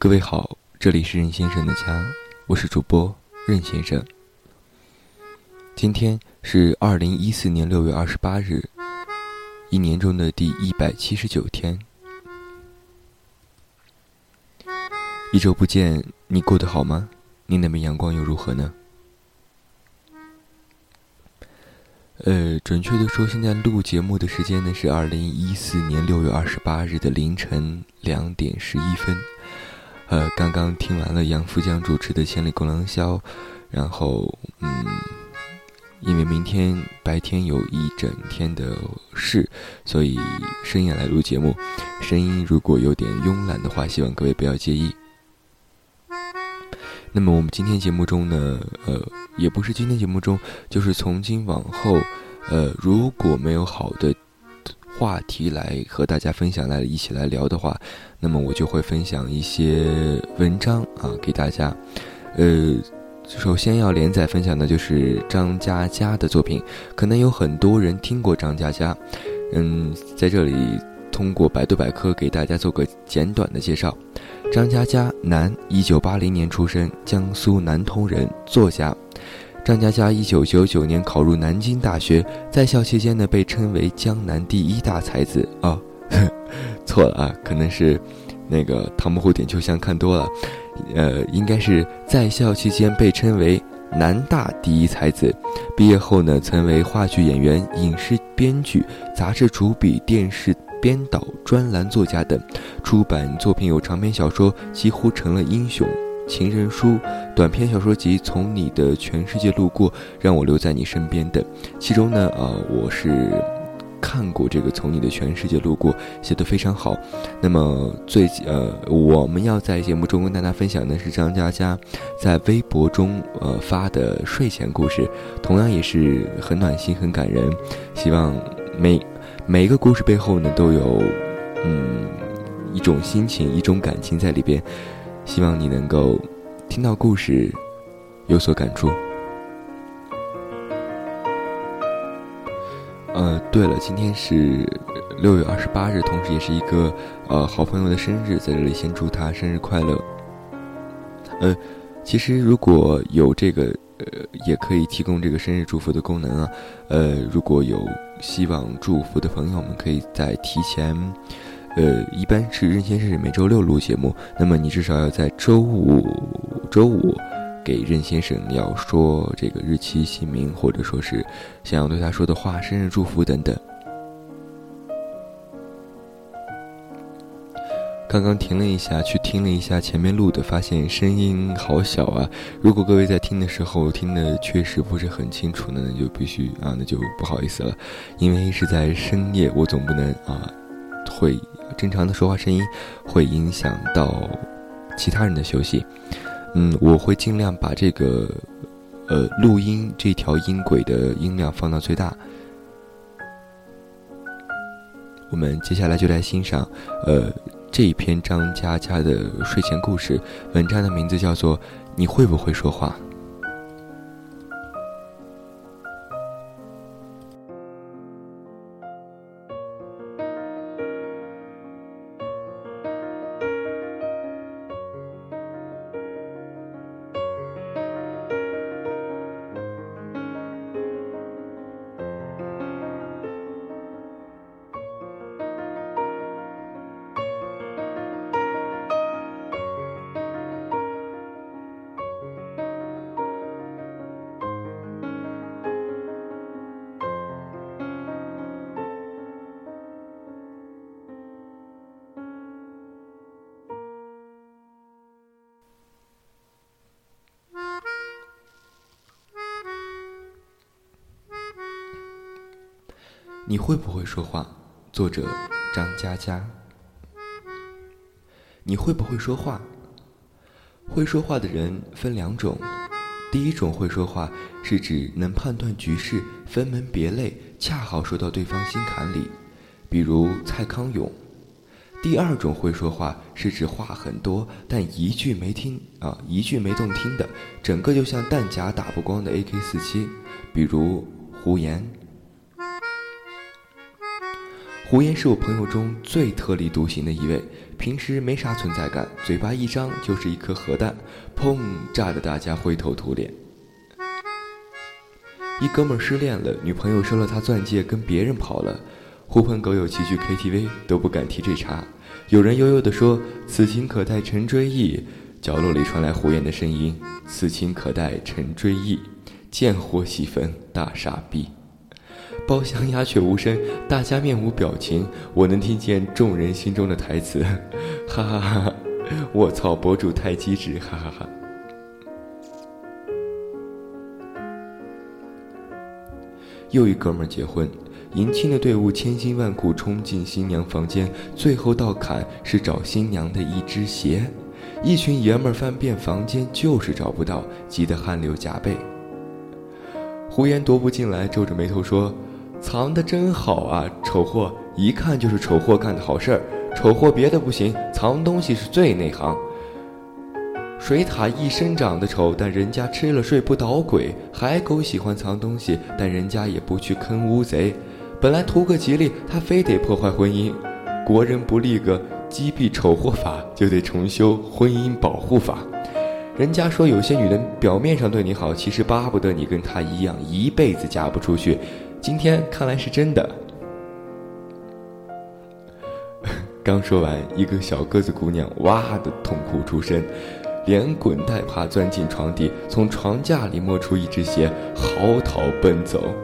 各位好，这里是任先生的家，我是主播任先生。今天是二零一四年六月二十八日，一年中的第一百七十九天。一周不见，你过得好吗？你那边阳光又如何呢？呃，准确的说，现在录节目的时间呢是二零一四年六月二十八日的凌晨两点十一分。呃，刚刚听完了杨福江主持的《千里共良宵》，然后嗯，因为明天白天有一整天的事，所以深夜来录节目，声音如果有点慵懒的话，希望各位不要介意。那么我们今天节目中呢，呃，也不是今天节目中，就是从今往后，呃，如果没有好的。话题来和大家分享，来一起来聊的话，那么我就会分享一些文章啊给大家。呃，首先要连载分享的就是张嘉佳的作品，可能有很多人听过张嘉佳。嗯，在这里通过百度百科给大家做个简短的介绍：张嘉佳，男，一九八零年出生，江苏南通人，作家。张嘉佳一九九九年考入南京大学，在校期间呢，被称为江南第一大才子。哦，错了啊，可能是那个《唐伯虎点秋香》看多了，呃，应该是在校期间被称为南大第一才子。毕业后呢，曾为话剧演员、影视编剧、杂志主笔、电视编导、专栏作家等，出版作品有长篇小说《几乎成了英雄》。情人书、短篇小说集《从你的全世界路过》，让我留在你身边等。其中呢，呃，我是看过这个《从你的全世界路过》，写的非常好。那么最呃，我们要在节目中跟大家分享的是张嘉佳在微博中呃发的睡前故事，同样也是很暖心、很感人。希望每每一个故事背后呢，都有嗯一种心情、一种感情在里边。希望你能够听到故事，有所感触。呃，对了，今天是六月二十八日，同时也是一个呃好朋友的生日，在这里先祝他生日快乐。呃，其实如果有这个呃，也可以提供这个生日祝福的功能啊。呃，如果有希望祝福的朋友们，可以在提前。呃，一般是任先生每周六录节目，那么你至少要在周五，周五给任先生要说这个日期、姓名，或者说是想要对他说的话、生日祝福等等。刚刚停了一下，去听了一下前面录的，发现声音好小啊！如果各位在听的时候听的确实不是很清楚呢，那就必须啊，那就不好意思了，因为是在深夜，我总不能啊会。正常的说话声音会影响到其他人的休息。嗯，我会尽量把这个呃录音这条音轨的音量放到最大。我们接下来就来欣赏呃这一篇张嘉佳的睡前故事，文章的名字叫做《你会不会说话》。你会不会说话？作者张嘉佳。你会不会说话？会说话的人分两种，第一种会说话是指能判断局势，分门别类，恰好说到对方心坎里，比如蔡康永；第二种会说话是指话很多，但一句没听啊，一句没动听的，整个就像弹夹打不光的 AK 四七，比如胡言。胡言是我朋友中最特立独行的一位，平时没啥存在感，嘴巴一张就是一颗核弹，砰，炸得大家灰头土脸。一哥们失恋了，女朋友收了他钻戒，跟别人跑了。狐朋狗友齐聚 KTV，都不敢提这茬。有人悠悠地说：“此情可待成追忆。”角落里传来胡言的声音：“此情可待成追忆。”见火喜焚，大傻逼。包厢鸦雀无声，大家面无表情。我能听见众人心中的台词：“ 哈哈哈哈！我操，博主太机智！”哈哈哈。又一哥们儿结婚，迎亲的队伍千辛万苦冲进新娘房间，最后到坎是找新娘的一只鞋。一群爷们儿翻遍房间，就是找不到，急得汗流浃背。胡言踱步进来，皱着眉头说。藏的真好啊，丑货！一看就是丑货干的好事儿。丑货别的不行，藏东西是最内行。水獭一身长得丑，但人家吃了睡不捣鬼；海狗喜欢藏东西，但人家也不去坑乌贼。本来图个吉利，他非得破坏婚姻。国人不立个击毙丑货法，就得重修婚姻保护法。人家说有些女人表面上对你好，其实巴不得你跟她一样，一辈子嫁不出去。今天看来是真的。刚说完，一个小个子姑娘哇的痛哭出声，连滚带爬钻进床底，从床架里摸出一只鞋，嚎啕奔走。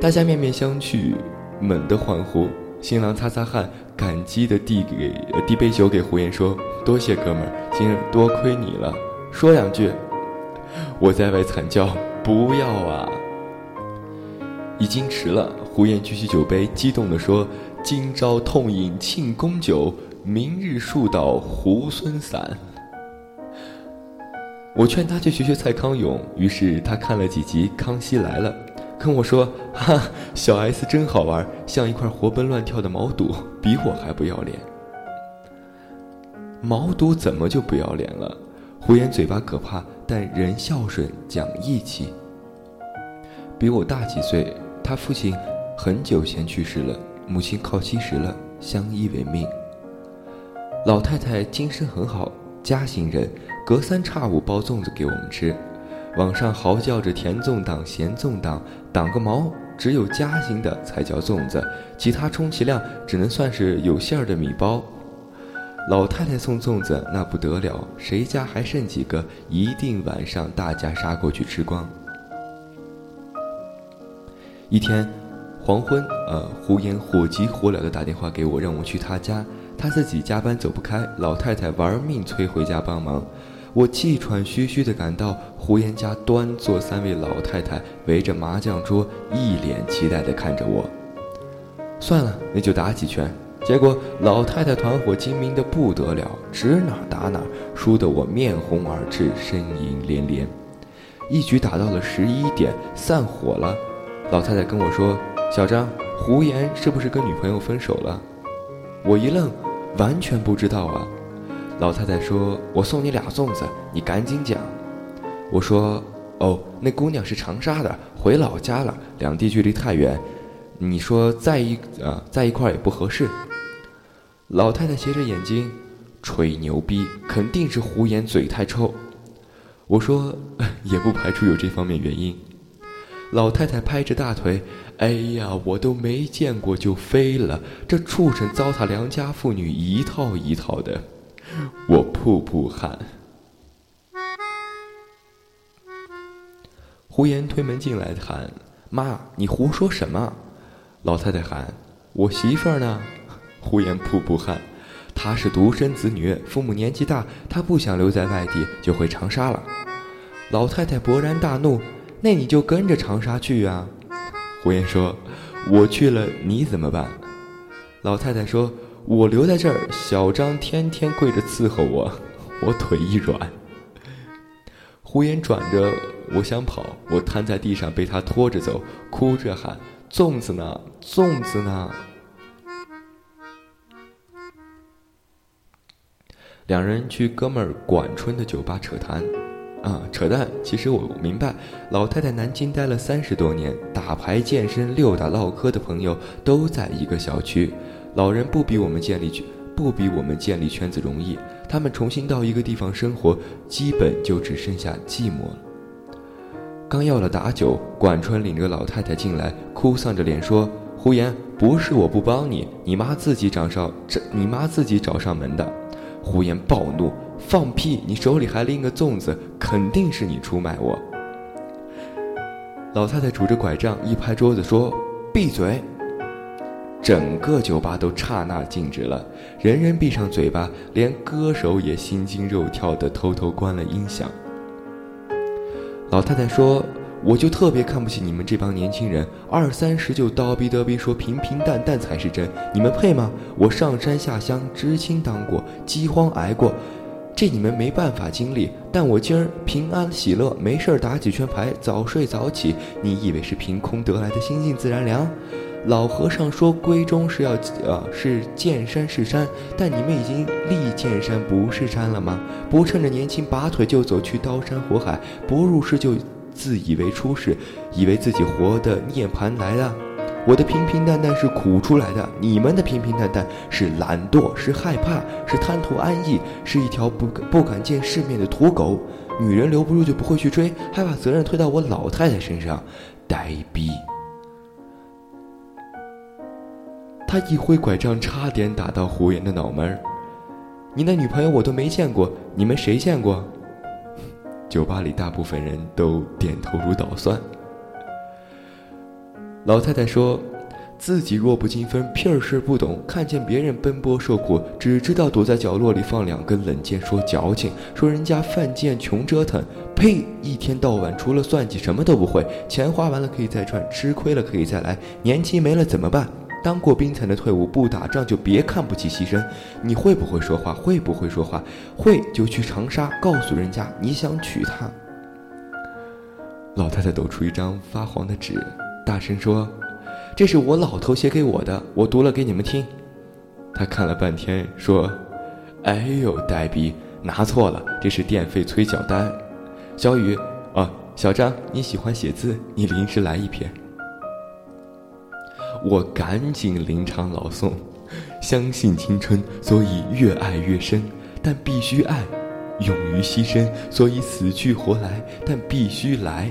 大家面面相觑，猛地欢呼。新郎擦擦汗，感激的递给递杯酒给胡言，说：“多谢哥们儿，今日多亏你了。”说两句，我在外惨叫：“不要啊！”已经迟了，胡言举起酒杯，激动地说：“今朝痛饮庆功酒，明日树倒猢狲散。”我劝他去学学蔡康永，于是他看了几集《康熙来了》，跟我说：“ 哈，小 S 真好玩，像一块活蹦乱跳的毛肚，比我还不要脸。”毛肚怎么就不要脸了？胡言嘴巴可怕，但人孝顺讲义气，比我大几岁。他父亲很久前去世了，母亲靠七十了，相依为命。老太太精神很好，嘉兴人，隔三差五包粽子给我们吃。网上嚎叫着甜粽党、咸粽党，党个毛！只有嘉兴的才叫粽子，其他充其量只能算是有馅儿的米包。老太太送粽子那不得了，谁家还剩几个，一定晚上大家杀过去吃光。一天，黄昏，呃，胡言火急火燎地打电话给我，让我去他家。他自己加班走不开，老太太玩命催回家帮忙。我气喘吁吁地赶到胡言家，端坐三位老太太围着麻将桌，一脸期待地看着我。算了，那就打几拳。结果老太太团伙精明的不得了，指哪打哪，输得我面红耳赤，呻吟连连。一局打到了十一点，散伙了。老太太跟我说：“小张，胡言是不是跟女朋友分手了？”我一愣，完全不知道啊。老太太说：“我送你俩粽子，你赶紧讲。”我说：“哦，那姑娘是长沙的，回老家了，两地距离太远，你说在一啊在一块儿也不合适。”老太太斜着眼睛，吹牛逼，肯定是胡言嘴太臭。我说：“ 也不排除有这方面原因。”老太太拍着大腿：“哎呀，我都没见过就飞了！这畜生糟蹋良家妇女一套一套的，我瀑布汗。”胡言推门进来喊：“妈，你胡说什么？”老太太喊：“我媳妇儿呢？”胡言瀑布汗：“她是独生子女，父母年纪大，她不想留在外地，就回长沙了。”老太太勃然大怒。那你就跟着长沙去啊！胡言说：“我去了，你怎么办？”老太太说：“我留在这儿，小张天天跪着伺候我，我腿一软。”胡言转着，我想跑，我瘫在地上被他拖着走，哭着喊：“粽子呢？粽子呢？”两人去哥们儿管春的酒吧扯谈。啊，扯淡！其实我明白，老太太南京待了三十多年，打牌、健身、溜达、唠嗑的朋友都在一个小区。老人不比我们建立圈，不比我们建立圈子容易。他们重新到一个地方生活，基本就只剩下寂寞了。刚要了打酒，管春领着老太太进来，哭丧着脸说：“胡言，不是我不帮你，你妈自己找上这，你妈自己找上门的。”胡言暴怒。放屁！你手里还拎个粽子，肯定是你出卖我。老太太拄着拐杖一拍桌子说：“闭嘴！”整个酒吧都刹那静止了，人人闭上嘴巴，连歌手也心惊肉跳的偷偷关了音响。老太太说：“我就特别看不起你们这帮年轻人，二三十就叨逼叨逼说平平淡淡才是真，你们配吗？我上山下乡，知青当过，饥荒挨过。”这你们没办法经历，但我今儿平安喜乐，没事儿打几圈牌，早睡早起。你以为是凭空得来的心静自然凉？老和尚说闺中是要呃是见山是山，但你们已经立见山不是山了吗？不趁着年轻拔腿就走去刀山火海，不入世就自以为出世，以为自己活的涅槃来了。我的平平淡淡是苦出来的，你们的平平淡淡是懒惰，是害怕，是贪图安逸，是一条不不敢见世面的土狗。女人留不住就不会去追，还把责任推到我老太太身上，呆逼！他一挥拐杖，差点打到胡言的脑门儿。你那女朋友我都没见过，你们谁见过？酒吧里大部分人都点头如捣蒜。老太太说：“自己弱不禁风，屁事不懂，看见别人奔波受苦，只知道躲在角落里放两根冷箭，说矫情，说人家犯贱穷折腾。呸！一天到晚除了算计什么都不会，钱花完了可以再赚，吃亏了可以再来，年期没了怎么办？当过兵才能退伍，不打仗就别看不起牺牲。你会不会说话？会不会说话？会就去长沙，告诉人家你想娶她。”老太太抖出一张发黄的纸。大声说：“这是我老头写给我的，我读了给你们听。”他看了半天，说：“哎呦，呆逼，拿错了，这是电费催缴单。”小雨，啊，小张，你喜欢写字，你临时来一篇。我赶紧临场朗诵：“相信青春，所以越爱越深，但必须爱；勇于牺牲，所以死去活来，但必须来。”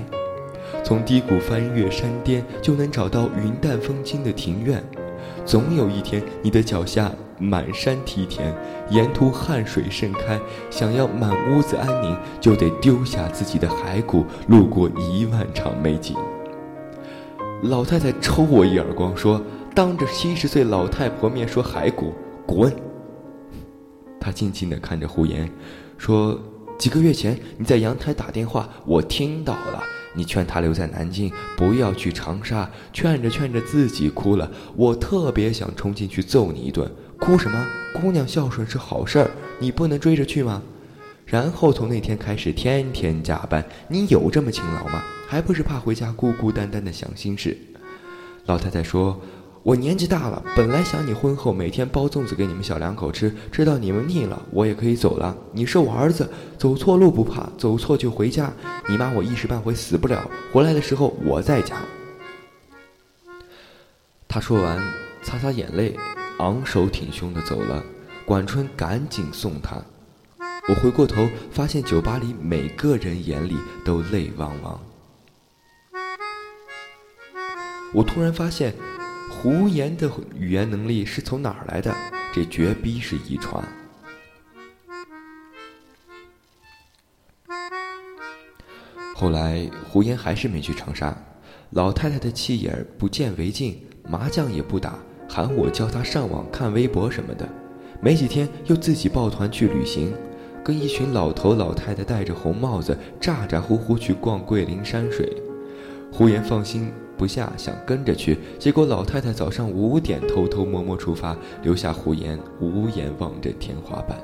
从低谷翻越山巅，就能找到云淡风轻的庭院。总有一天，你的脚下满山梯田，沿途汗水盛开。想要满屋子安宁，就得丢下自己的骸骨，路过一万场美景。老太太抽我一耳光，说：“当着七十岁老太婆面说骸骨，滚！”她静静地看着胡言，说：“几个月前你在阳台打电话，我听到了。”你劝他留在南京，不要去长沙。劝着劝着自己哭了。我特别想冲进去揍你一顿。哭什么？姑娘孝顺是好事儿，你不能追着去吗？然后从那天开始，天天加班。你有这么勤劳吗？还不是怕回家孤孤单单的想心事。老太太说。我年纪大了，本来想你婚后每天包粽子给你们小两口吃，知道你们腻了，我也可以走了。你是我儿子，走错路不怕，走错就回家。你妈我一时半会死不了，回来的时候我在家。他说完，擦擦眼泪，昂首挺胸的走了。管春赶紧送他。我回过头，发现酒吧里每个人眼里都泪汪汪。我突然发现。胡言的语言能力是从哪儿来的？这绝逼是遗传。后来胡言还是没去长沙，老太太的气眼不见为净，麻将也不打，喊我教他上网看微博什么的。没几天又自己抱团去旅行，跟一群老头老太太戴着红帽子，咋咋呼呼去逛桂林山水。胡言放心。不下想跟着去，结果老太太早上五点偷偷摸摸出发，留下胡言无言望着天花板。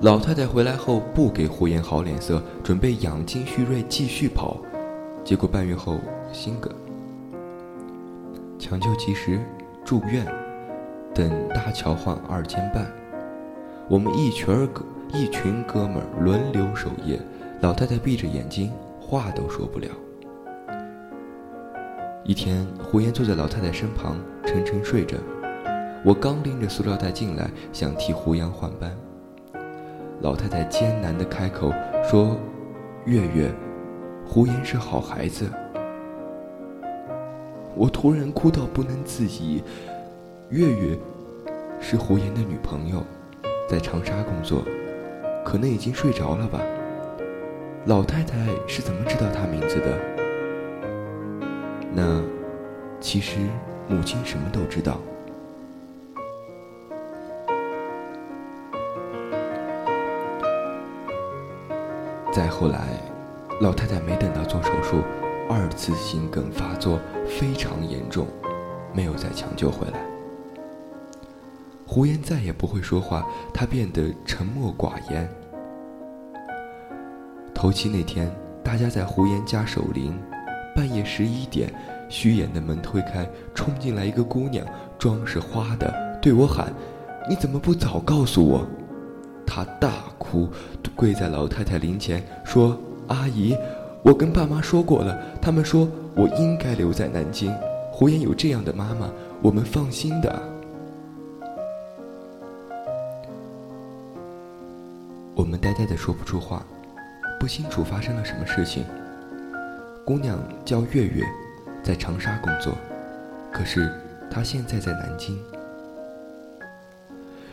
老太太回来后不给胡言好脸色，准备养精蓄锐继续跑，结果半月后心梗，抢救及时住院，等搭桥换二千半。我们一群儿哥一群哥们儿轮流守夜，老太太闭着眼睛，话都说不了。一天，胡言坐在老太太身旁，沉沉睡着。我刚拎着塑料袋进来，想替胡言换班。老太太艰难地开口说：“月月，胡言是好孩子。”我突然哭到不能自已。月月是胡言的女朋友，在长沙工作，可能已经睡着了吧。老太太是怎么知道他名字的？那，其实母亲什么都知道。再后来，老太太没等到做手术，二次心梗发作非常严重，没有再抢救回来。胡言再也不会说话，他变得沉默寡言。头七那天，大家在胡言家守灵。半夜十一点，虚掩的门推开，冲进来一个姑娘，妆是花的，对我喊：“你怎么不早告诉我？”她大哭，跪在老太太灵前说：“阿姨，我跟爸妈说过了，他们说我应该留在南京。胡言有这样的妈妈，我们放心的。”我们呆呆的说不出话，不清楚发生了什么事情。姑娘叫月月，在长沙工作，可是她现在在南京。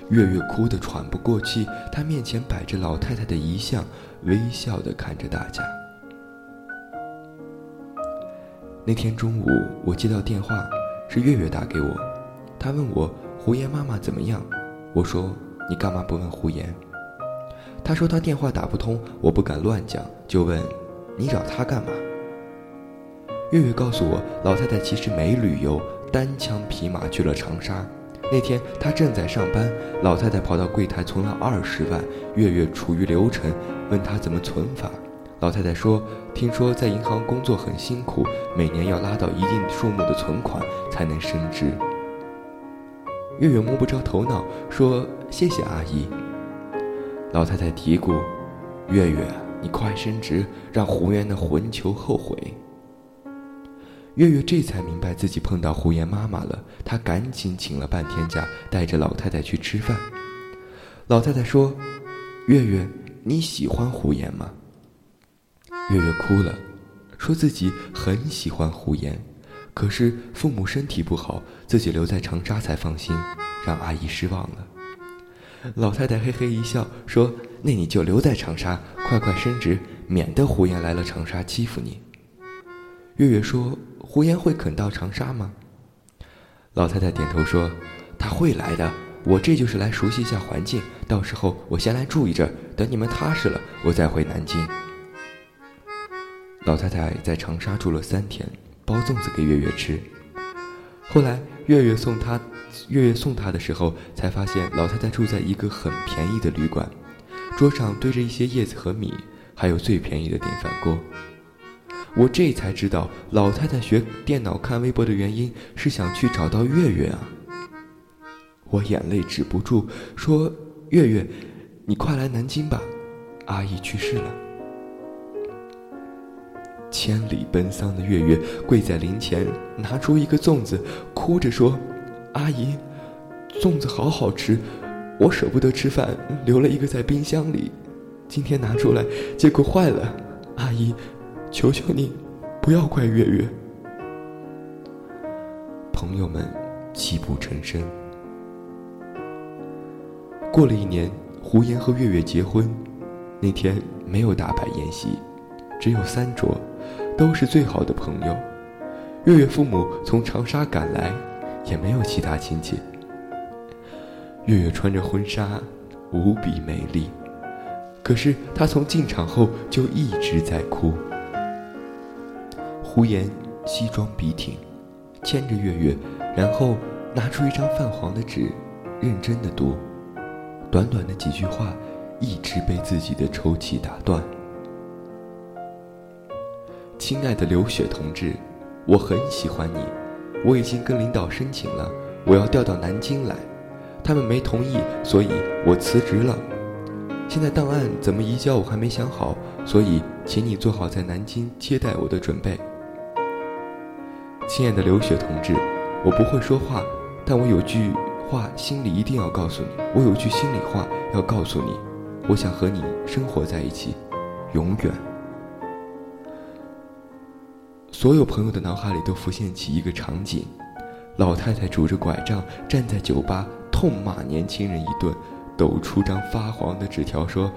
月月哭得喘不过气，她面前摆着老太太的遗像，微笑地看着大家。那天中午，我接到电话，是月月打给我，她问我胡言妈妈怎么样，我说你干嘛不问胡言？她说她电话打不通，我不敢乱讲，就问你找她干嘛？月月告诉我，老太太其实没旅游，单枪匹马去了长沙。那天她正在上班，老太太跑到柜台存了二十万。月月处于流程，问她怎么存法。老太太说：“听说在银行工作很辛苦，每年要拉到一定数目的存款才能升职。”月月摸不着头脑，说：“谢谢阿姨。”老太太嘀咕：“月月，你快升职，让胡言的混球后悔。”月月这才明白自己碰到胡言妈妈了，她赶紧请了半天假，带着老太太去吃饭。老太太说：“月月，你喜欢胡言吗？”月月哭了，说自己很喜欢胡言，可是父母身体不好，自己留在长沙才放心，让阿姨失望了。老太太嘿嘿一笑，说：“那你就留在长沙，快快升职，免得胡言来了长沙欺负你。”月月说。胡言会肯到长沙吗？老太太点头说：“他会来的，我这就是来熟悉一下环境。到时候我先来住一阵，等你们踏实了，我再回南京。”老太太在长沙住了三天，包粽子给月月吃。后来月月送她，月月送她的时候，才发现老太太住在一个很便宜的旅馆，桌上堆着一些叶子和米，还有最便宜的电饭锅。我这才知道，老太太学电脑看微博的原因是想去找到月月啊！我眼泪止不住，说：“月月，你快来南京吧，阿姨去世了。”千里奔丧的月月跪在灵前，拿出一个粽子，哭着说：“阿姨，粽子好好吃，我舍不得吃饭，留了一个在冰箱里，今天拿出来，结果坏了，阿姨。”求求你，不要怪月月。朋友们泣不成声。过了一年，胡言和月月结婚，那天没有大摆宴席，只有三桌，都是最好的朋友。月月父母从长沙赶来，也没有其他亲戚。月月穿着婚纱，无比美丽，可是她从进场后就一直在哭。胡言西装笔挺，牵着月月，然后拿出一张泛黄的纸，认真的读。短短的几句话，一直被自己的抽泣打断。亲爱的刘雪同志，我很喜欢你，我已经跟领导申请了，我要调到南京来。他们没同意，所以我辞职了。现在档案怎么移交我还没想好，所以请你做好在南京接待我的准备。亲爱的刘雪同志，我不会说话，但我有句话心里一定要告诉你，我有句心里话要告诉你，我想和你生活在一起，永远。所有朋友的脑海里都浮现起一个场景：老太太拄着拐杖站在酒吧，痛骂年轻人一顿，抖出张发黄的纸条说：“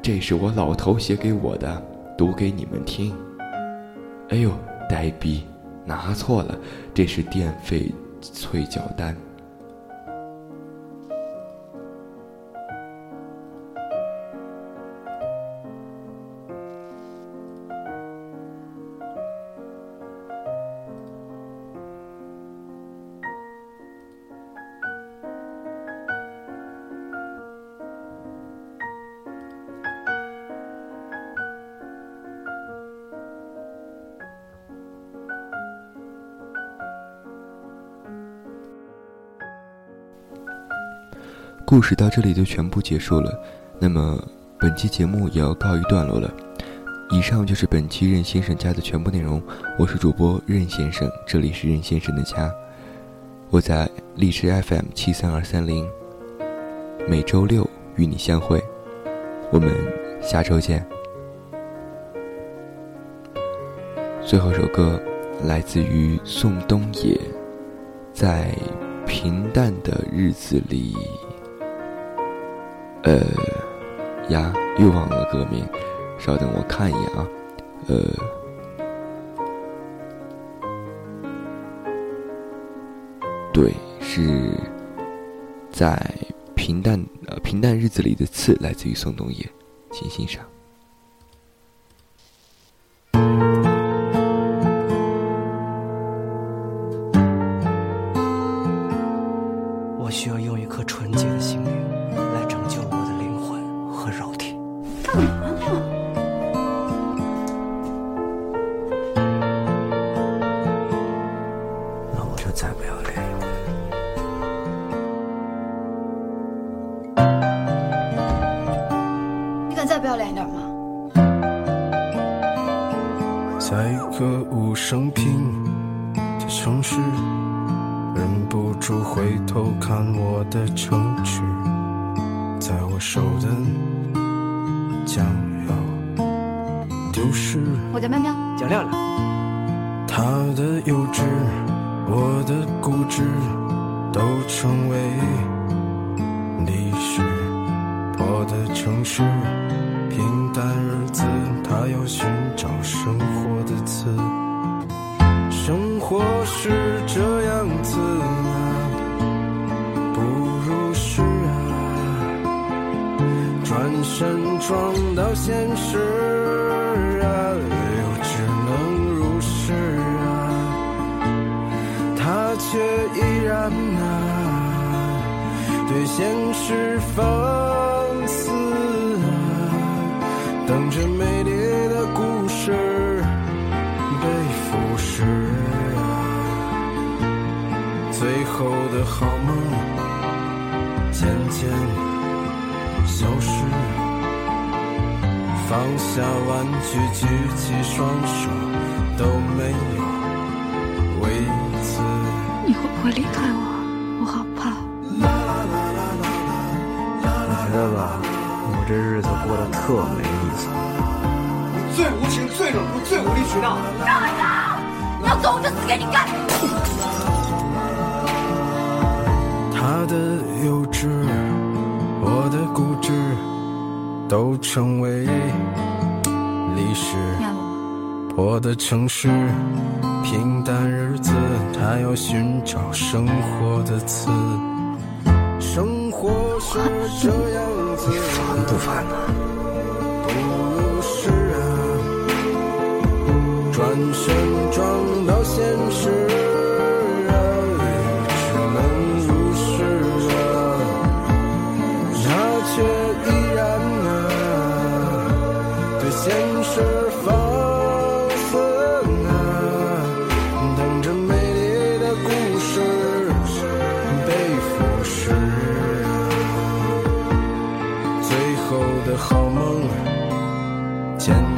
这是我老头写给我的，读给你们听。”哎呦，呆逼！拿错了，这是电费催缴单。故事到这里就全部结束了，那么本期节目也要告一段落了。以上就是本期任先生家的全部内容。我是主播任先生，这里是任先生的家。我在荔枝 FM 七三二三零，每周六与你相会。我们下周见。最后一首歌来自于宋冬野，在平淡的日子里。呃，呀，又忘了歌名，稍等，我看一眼啊。呃，对，是在平淡呃平淡日子里的刺，来自于宋冬野，请欣赏。的城市，忍不住回头看我的城池，在我手的将要丢失。我叫喵喵，叫亮亮。他的幼稚，我的固执，都成为历史。我的城市。平淡日子，他要寻找生活的刺。我是这样子啊，不如是啊。转身撞到现实啊，又只能如是啊。他却依然啊，对现实放肆啊。等着美后的好梦渐渐消失。放下玩具，举起双手，都没有为此。你会不会离开我？我好怕。你觉得吧？我这日子过得特没意思。你最无情、最冷酷、最无理取闹。让开手！你要走，我就死给你看。他的幼稚，我的固执，都成为历史。破的城市，平淡日子，他要寻找生活的刺。生活是这样子，你烦不烦？不是啊，转身撞到现实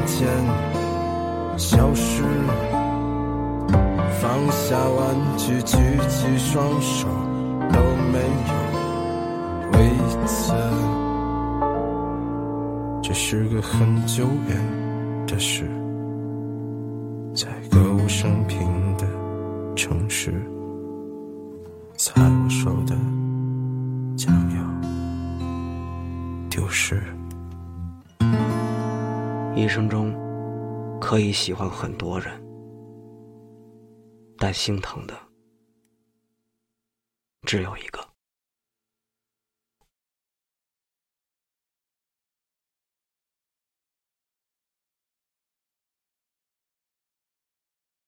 渐消失放下玩具举起双手都没有。为此这是个很久远的事。在歌舞升平的城市。在我的将要丢失。一生中可以喜欢很多人，但心疼的只有一个。